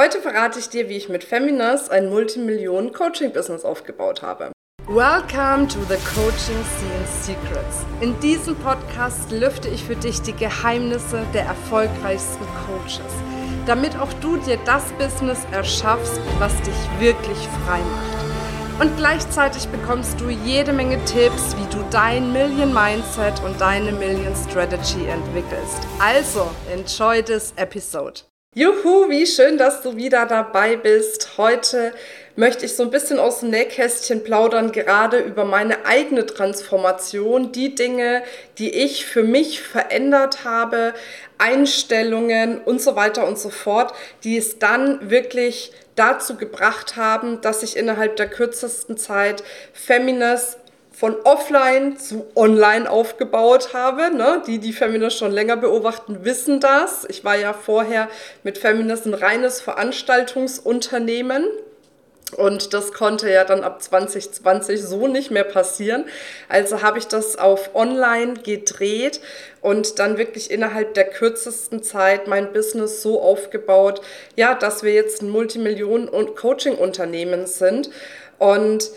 Heute verrate ich dir, wie ich mit Feminas ein Multimillionen-Coaching-Business aufgebaut habe. Welcome to the Coaching Scene Secrets. In diesem Podcast lüfte ich für dich die Geheimnisse der erfolgreichsten Coaches, damit auch du dir das Business erschaffst, was dich wirklich frei macht. Und gleichzeitig bekommst du jede Menge Tipps, wie du dein Million Mindset und deine Million Strategy entwickelst. Also, enjoy this episode. Juhu, wie schön, dass du wieder dabei bist. Heute möchte ich so ein bisschen aus dem Nähkästchen plaudern, gerade über meine eigene Transformation, die Dinge, die ich für mich verändert habe, Einstellungen und so weiter und so fort, die es dann wirklich dazu gebracht haben, dass ich innerhalb der kürzesten Zeit Feminist von offline zu online aufgebaut habe. Ne? Die, die Feminist schon länger beobachten, wissen das. Ich war ja vorher mit Feminist ein reines Veranstaltungsunternehmen. Und das konnte ja dann ab 2020 so nicht mehr passieren. Also habe ich das auf Online gedreht und dann wirklich innerhalb der kürzesten Zeit mein Business so aufgebaut, ja, dass wir jetzt ein Multimillionen- und Coaching-Unternehmen sind. Und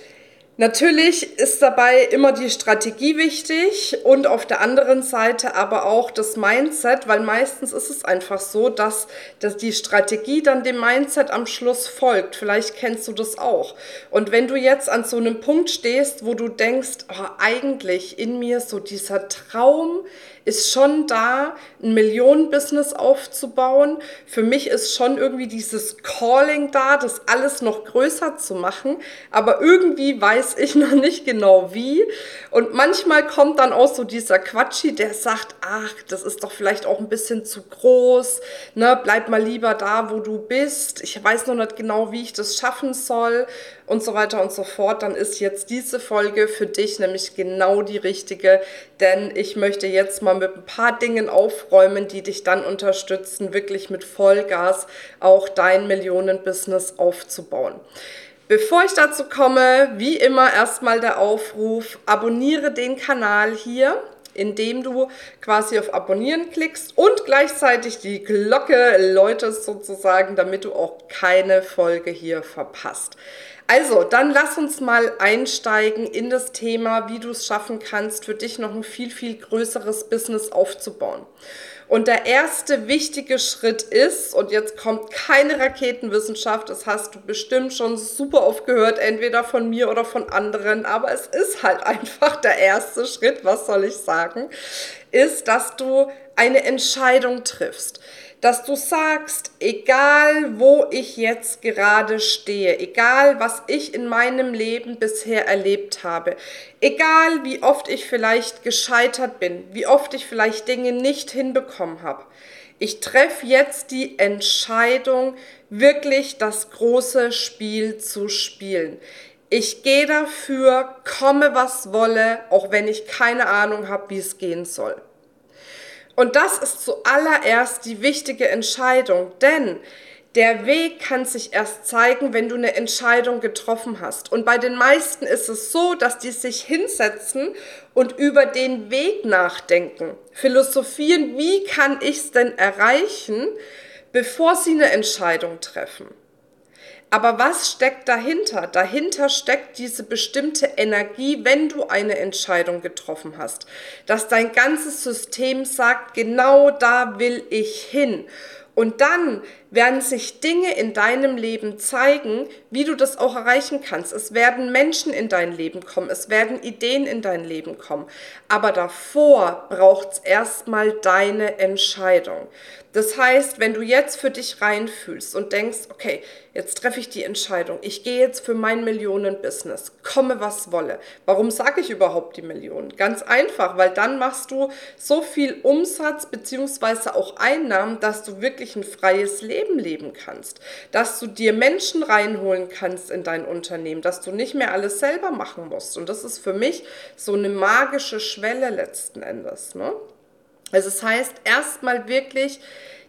Natürlich ist dabei immer die Strategie wichtig und auf der anderen Seite aber auch das Mindset, weil meistens ist es einfach so, dass, dass die Strategie dann dem Mindset am Schluss folgt. Vielleicht kennst du das auch. Und wenn du jetzt an so einem Punkt stehst, wo du denkst, oh, eigentlich in mir so dieser Traum, ist schon da, ein Millionenbusiness aufzubauen. Für mich ist schon irgendwie dieses Calling da, das alles noch größer zu machen. Aber irgendwie weiß ich noch nicht genau wie. Und manchmal kommt dann auch so dieser Quatschi, der sagt, ach, das ist doch vielleicht auch ein bisschen zu groß. Ne? Bleib mal lieber da, wo du bist. Ich weiß noch nicht genau, wie ich das schaffen soll und so weiter und so fort, dann ist jetzt diese Folge für dich nämlich genau die richtige, denn ich möchte jetzt mal mit ein paar Dingen aufräumen, die dich dann unterstützen, wirklich mit Vollgas auch dein Millionenbusiness aufzubauen. Bevor ich dazu komme, wie immer erstmal der Aufruf, abonniere den Kanal hier indem du quasi auf Abonnieren klickst und gleichzeitig die Glocke läutest sozusagen, damit du auch keine Folge hier verpasst. Also, dann lass uns mal einsteigen in das Thema, wie du es schaffen kannst, für dich noch ein viel, viel größeres Business aufzubauen. Und der erste wichtige Schritt ist, und jetzt kommt keine Raketenwissenschaft, das hast du bestimmt schon super oft gehört, entweder von mir oder von anderen, aber es ist halt einfach der erste Schritt, was soll ich sagen, ist, dass du eine Entscheidung triffst dass du sagst, egal wo ich jetzt gerade stehe, egal was ich in meinem Leben bisher erlebt habe, egal wie oft ich vielleicht gescheitert bin, wie oft ich vielleicht Dinge nicht hinbekommen habe, ich treffe jetzt die Entscheidung, wirklich das große Spiel zu spielen. Ich gehe dafür, komme was wolle, auch wenn ich keine Ahnung habe, wie es gehen soll. Und das ist zuallererst die wichtige Entscheidung, denn der Weg kann sich erst zeigen, wenn du eine Entscheidung getroffen hast. Und bei den meisten ist es so, dass die sich hinsetzen und über den Weg nachdenken, philosophieren, wie kann ich es denn erreichen, bevor sie eine Entscheidung treffen. Aber was steckt dahinter? Dahinter steckt diese bestimmte Energie, wenn du eine Entscheidung getroffen hast, dass dein ganzes System sagt, genau da will ich hin. Und dann werden sich Dinge in deinem Leben zeigen, wie du das auch erreichen kannst. Es werden Menschen in dein Leben kommen, es werden Ideen in dein Leben kommen. Aber davor braucht es erstmal deine Entscheidung. Das heißt, wenn du jetzt für dich reinfühlst und denkst, okay, jetzt treffe ich die Entscheidung, ich gehe jetzt für mein Millionen-Business, komme was wolle. Warum sage ich überhaupt die Millionen? Ganz einfach, weil dann machst du so viel Umsatz beziehungsweise auch Einnahmen, dass du wirklich ein freies Leben leben kannst, dass du dir Menschen reinholen kannst in dein Unternehmen, dass du nicht mehr alles selber machen musst. Und das ist für mich so eine magische Schwelle letzten Endes. Ne? Also es heißt, erstmal wirklich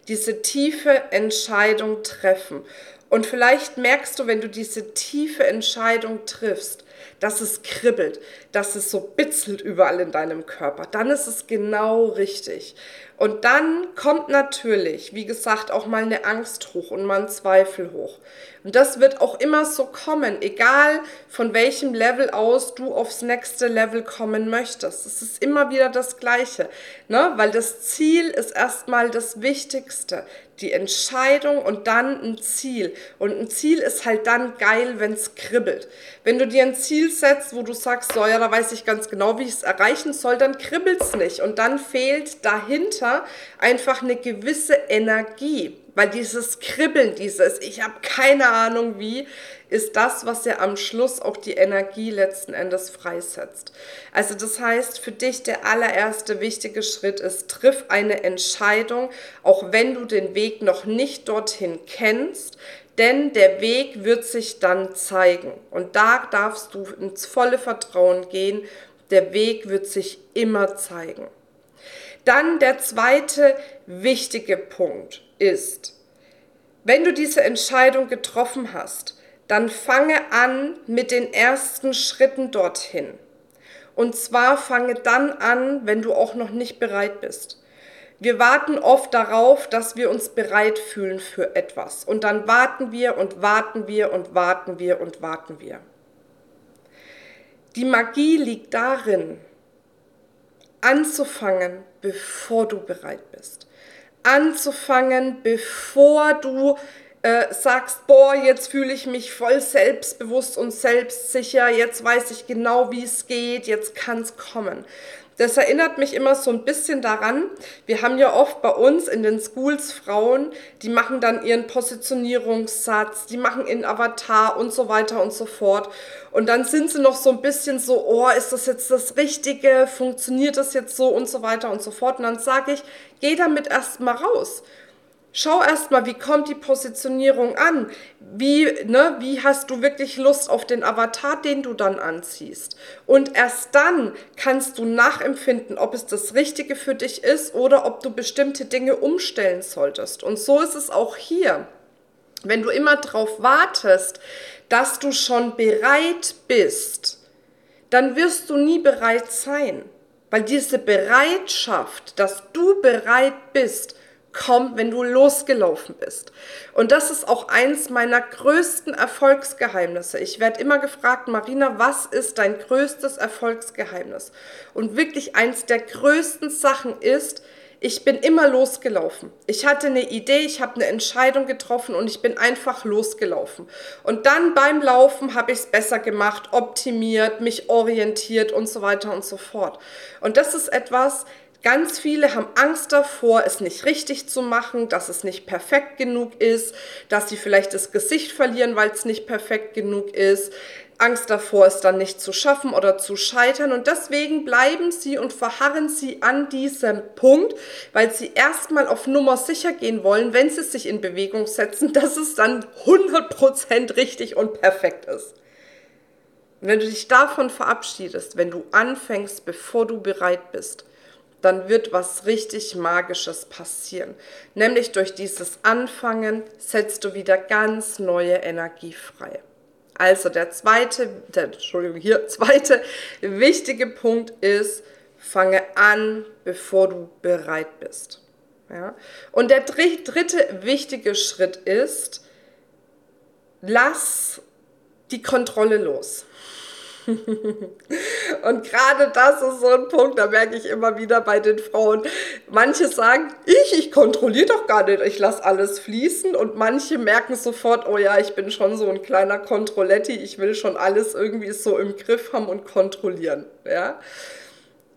diese tiefe Entscheidung treffen. Und vielleicht merkst du, wenn du diese tiefe Entscheidung triffst, dass es kribbelt, dass es so bitzelt überall in deinem Körper, dann ist es genau richtig. Und dann kommt natürlich, wie gesagt, auch mal eine Angst hoch und mal ein Zweifel hoch. Und das wird auch immer so kommen, egal von welchem Level aus du aufs nächste Level kommen möchtest. Es ist immer wieder das Gleiche, ne? weil das Ziel ist erstmal das Wichtigste. Die Entscheidung und dann ein Ziel. Und ein Ziel ist halt dann geil, wenn es kribbelt. Wenn du dir ein Ziel setzt, wo du sagst, so ja, da weiß ich ganz genau, wie ich es erreichen soll, dann kribbelt es nicht. Und dann fehlt dahinter einfach eine gewisse Energie. Weil dieses Kribbeln, dieses, ich habe keine Ahnung wie, ist das, was ja am Schluss auch die Energie letzten Endes freisetzt. Also das heißt, für dich der allererste wichtige Schritt ist, triff eine Entscheidung, auch wenn du den Weg noch nicht dorthin kennst, denn der Weg wird sich dann zeigen. Und da darfst du ins volle Vertrauen gehen, der Weg wird sich immer zeigen. Dann der zweite wichtige Punkt ist, wenn du diese Entscheidung getroffen hast, dann fange an mit den ersten Schritten dorthin. Und zwar fange dann an, wenn du auch noch nicht bereit bist. Wir warten oft darauf, dass wir uns bereit fühlen für etwas. Und dann warten wir und warten wir und warten wir und warten wir. Die Magie liegt darin, anzufangen, bevor du bereit bist anzufangen, bevor du äh, sagst, boah, jetzt fühle ich mich voll selbstbewusst und selbstsicher, jetzt weiß ich genau, wie es geht, jetzt kann es kommen. Das erinnert mich immer so ein bisschen daran, wir haben ja oft bei uns in den Schools Frauen, die machen dann ihren Positionierungssatz, die machen ihren Avatar und so weiter und so fort. Und dann sind sie noch so ein bisschen so, oh, ist das jetzt das Richtige? Funktioniert das jetzt so und so weiter und so fort? Und dann sage ich, geh damit erstmal raus Schau erstmal, wie kommt die Positionierung an? Wie, ne, wie hast du wirklich Lust auf den Avatar, den du dann anziehst? Und erst dann kannst du nachempfinden, ob es das Richtige für dich ist oder ob du bestimmte Dinge umstellen solltest. Und so ist es auch hier. Wenn du immer darauf wartest, dass du schon bereit bist, dann wirst du nie bereit sein. Weil diese Bereitschaft, dass du bereit bist, kommt, wenn du losgelaufen bist. Und das ist auch eins meiner größten Erfolgsgeheimnisse. Ich werde immer gefragt, Marina, was ist dein größtes Erfolgsgeheimnis? Und wirklich eins der größten Sachen ist, ich bin immer losgelaufen. Ich hatte eine Idee, ich habe eine Entscheidung getroffen und ich bin einfach losgelaufen. Und dann beim Laufen habe ich es besser gemacht, optimiert, mich orientiert und so weiter und so fort. Und das ist etwas, Ganz viele haben Angst davor, es nicht richtig zu machen, dass es nicht perfekt genug ist, dass sie vielleicht das Gesicht verlieren, weil es nicht perfekt genug ist. Angst davor, es dann nicht zu schaffen oder zu scheitern. Und deswegen bleiben sie und verharren sie an diesem Punkt, weil sie erstmal auf Nummer sicher gehen wollen, wenn sie sich in Bewegung setzen, dass es dann 100% richtig und perfekt ist. Wenn du dich davon verabschiedest, wenn du anfängst, bevor du bereit bist, dann wird was richtig Magisches passieren. Nämlich durch dieses Anfangen setzt du wieder ganz neue Energie frei. Also der zweite, der, Entschuldigung, hier, zweite wichtige Punkt ist, fange an, bevor du bereit bist. Ja? Und der dritte wichtige Schritt ist, lass die Kontrolle los. Und gerade das ist so ein Punkt, da merke ich immer wieder bei den Frauen. Manche sagen, ich, ich kontrolliere doch gar nicht, ich lasse alles fließen. Und manche merken sofort, oh ja, ich bin schon so ein kleiner Kontrolletti, ich will schon alles irgendwie so im Griff haben und kontrollieren. Ja?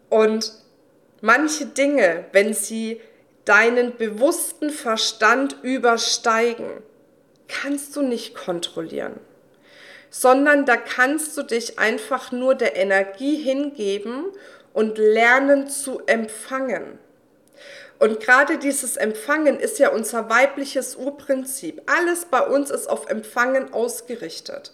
Und manche Dinge, wenn sie deinen bewussten Verstand übersteigen, kannst du nicht kontrollieren sondern da kannst du dich einfach nur der Energie hingeben und lernen zu empfangen. Und gerade dieses Empfangen ist ja unser weibliches Urprinzip. Alles bei uns ist auf Empfangen ausgerichtet.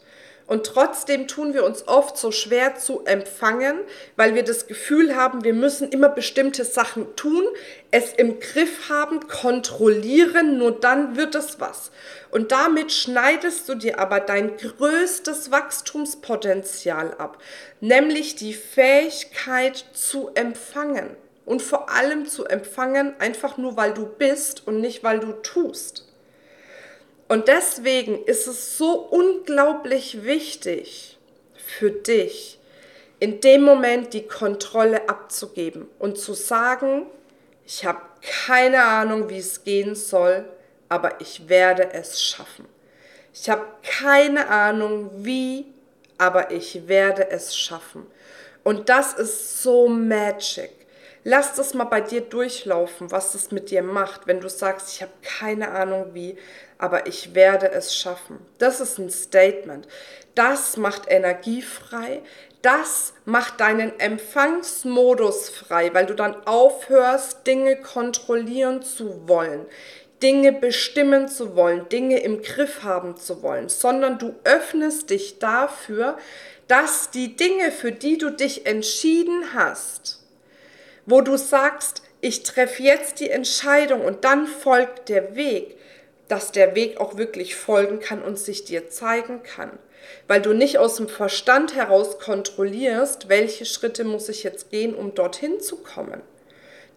Und trotzdem tun wir uns oft so schwer zu empfangen, weil wir das Gefühl haben, wir müssen immer bestimmte Sachen tun, es im Griff haben, kontrollieren, nur dann wird es was. Und damit schneidest du dir aber dein größtes Wachstumspotenzial ab, nämlich die Fähigkeit zu empfangen. Und vor allem zu empfangen, einfach nur weil du bist und nicht weil du tust. Und deswegen ist es so unglaublich wichtig für dich, in dem Moment die Kontrolle abzugeben und zu sagen, ich habe keine Ahnung, wie es gehen soll, aber ich werde es schaffen. Ich habe keine Ahnung, wie, aber ich werde es schaffen. Und das ist so magic. Lass das mal bei dir durchlaufen, was das mit dir macht, wenn du sagst, ich habe keine Ahnung wie, aber ich werde es schaffen. Das ist ein Statement. Das macht Energie frei. Das macht deinen Empfangsmodus frei, weil du dann aufhörst, Dinge kontrollieren zu wollen, Dinge bestimmen zu wollen, Dinge im Griff haben zu wollen, sondern du öffnest dich dafür, dass die Dinge, für die du dich entschieden hast, wo du sagst, ich treffe jetzt die Entscheidung und dann folgt der Weg, dass der Weg auch wirklich folgen kann und sich dir zeigen kann. Weil du nicht aus dem Verstand heraus kontrollierst, welche Schritte muss ich jetzt gehen, um dorthin zu kommen.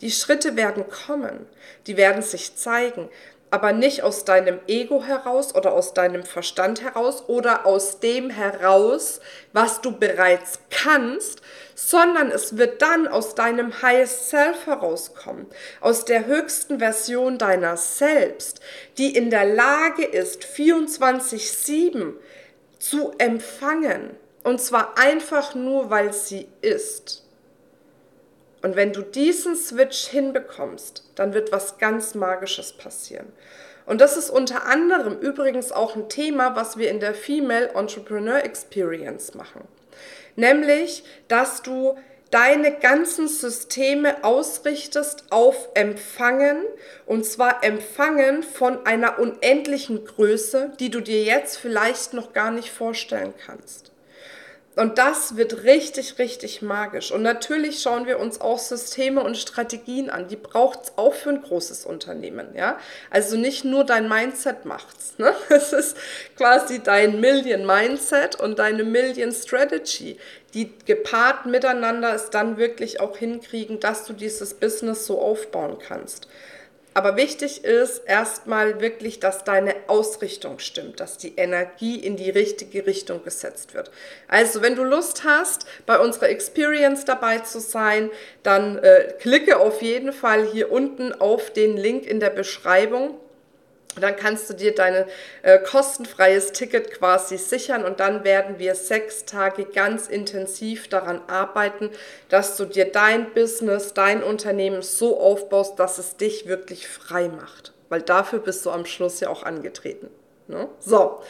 Die Schritte werden kommen, die werden sich zeigen aber nicht aus deinem Ego heraus oder aus deinem Verstand heraus oder aus dem heraus, was du bereits kannst, sondern es wird dann aus deinem Highest Self herauskommen, aus der höchsten Version deiner selbst, die in der Lage ist, 24/7 zu empfangen. Und zwar einfach nur, weil sie ist. Und wenn du diesen Switch hinbekommst, dann wird was ganz Magisches passieren. Und das ist unter anderem übrigens auch ein Thema, was wir in der Female Entrepreneur Experience machen. Nämlich, dass du deine ganzen Systeme ausrichtest auf Empfangen und zwar Empfangen von einer unendlichen Größe, die du dir jetzt vielleicht noch gar nicht vorstellen kannst. Und das wird richtig, richtig magisch. Und natürlich schauen wir uns auch Systeme und Strategien an. Die braucht es auch für ein großes Unternehmen. Ja? Also nicht nur dein Mindset macht's. Ne? Es ist quasi dein Million Mindset und deine Million Strategy, die gepaart miteinander es dann wirklich auch hinkriegen, dass du dieses Business so aufbauen kannst. Aber wichtig ist erstmal wirklich, dass deine Ausrichtung stimmt, dass die Energie in die richtige Richtung gesetzt wird. Also, wenn du Lust hast, bei unserer Experience dabei zu sein, dann äh, klicke auf jeden Fall hier unten auf den Link in der Beschreibung dann kannst du dir dein äh, kostenfreies Ticket quasi sichern und dann werden wir sechs Tage ganz intensiv daran arbeiten, dass du dir dein Business, dein Unternehmen so aufbaust, dass es dich wirklich frei macht. Weil dafür bist du am Schluss ja auch angetreten. Ne? So.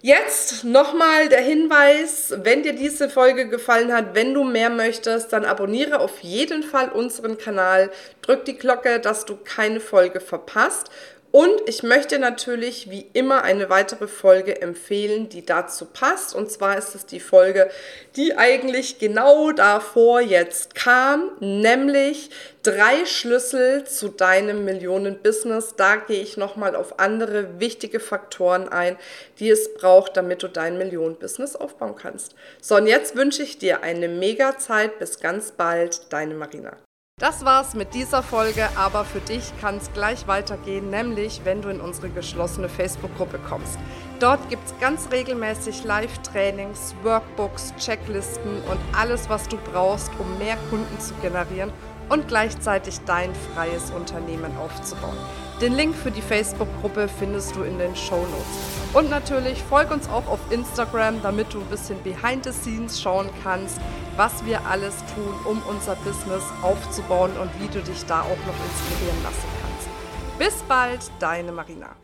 Jetzt nochmal der Hinweis, wenn dir diese Folge gefallen hat, wenn du mehr möchtest, dann abonniere auf jeden Fall unseren Kanal, drück die Glocke, dass du keine Folge verpasst und ich möchte natürlich wie immer eine weitere Folge empfehlen, die dazu passt. Und zwar ist es die Folge, die eigentlich genau davor jetzt kam, nämlich drei Schlüssel zu deinem Millionen-Business. Da gehe ich nochmal auf andere wichtige Faktoren ein, die es braucht, damit du dein Millionen-Business aufbauen kannst. So, und jetzt wünsche ich dir eine mega Zeit. Bis ganz bald, deine Marina. Das war's mit dieser Folge, aber für dich kann es gleich weitergehen, nämlich wenn du in unsere geschlossene Facebook-Gruppe kommst. Dort gibt es ganz regelmäßig Live-Trainings, Workbooks, Checklisten und alles, was du brauchst, um mehr Kunden zu generieren und gleichzeitig dein freies Unternehmen aufzubauen. Den Link für die Facebook-Gruppe findest du in den Show Notes. Und natürlich folg uns auch auf Instagram, damit du ein bisschen behind the scenes schauen kannst, was wir alles tun, um unser Business aufzubauen und wie du dich da auch noch inspirieren lassen kannst. Bis bald, deine Marina.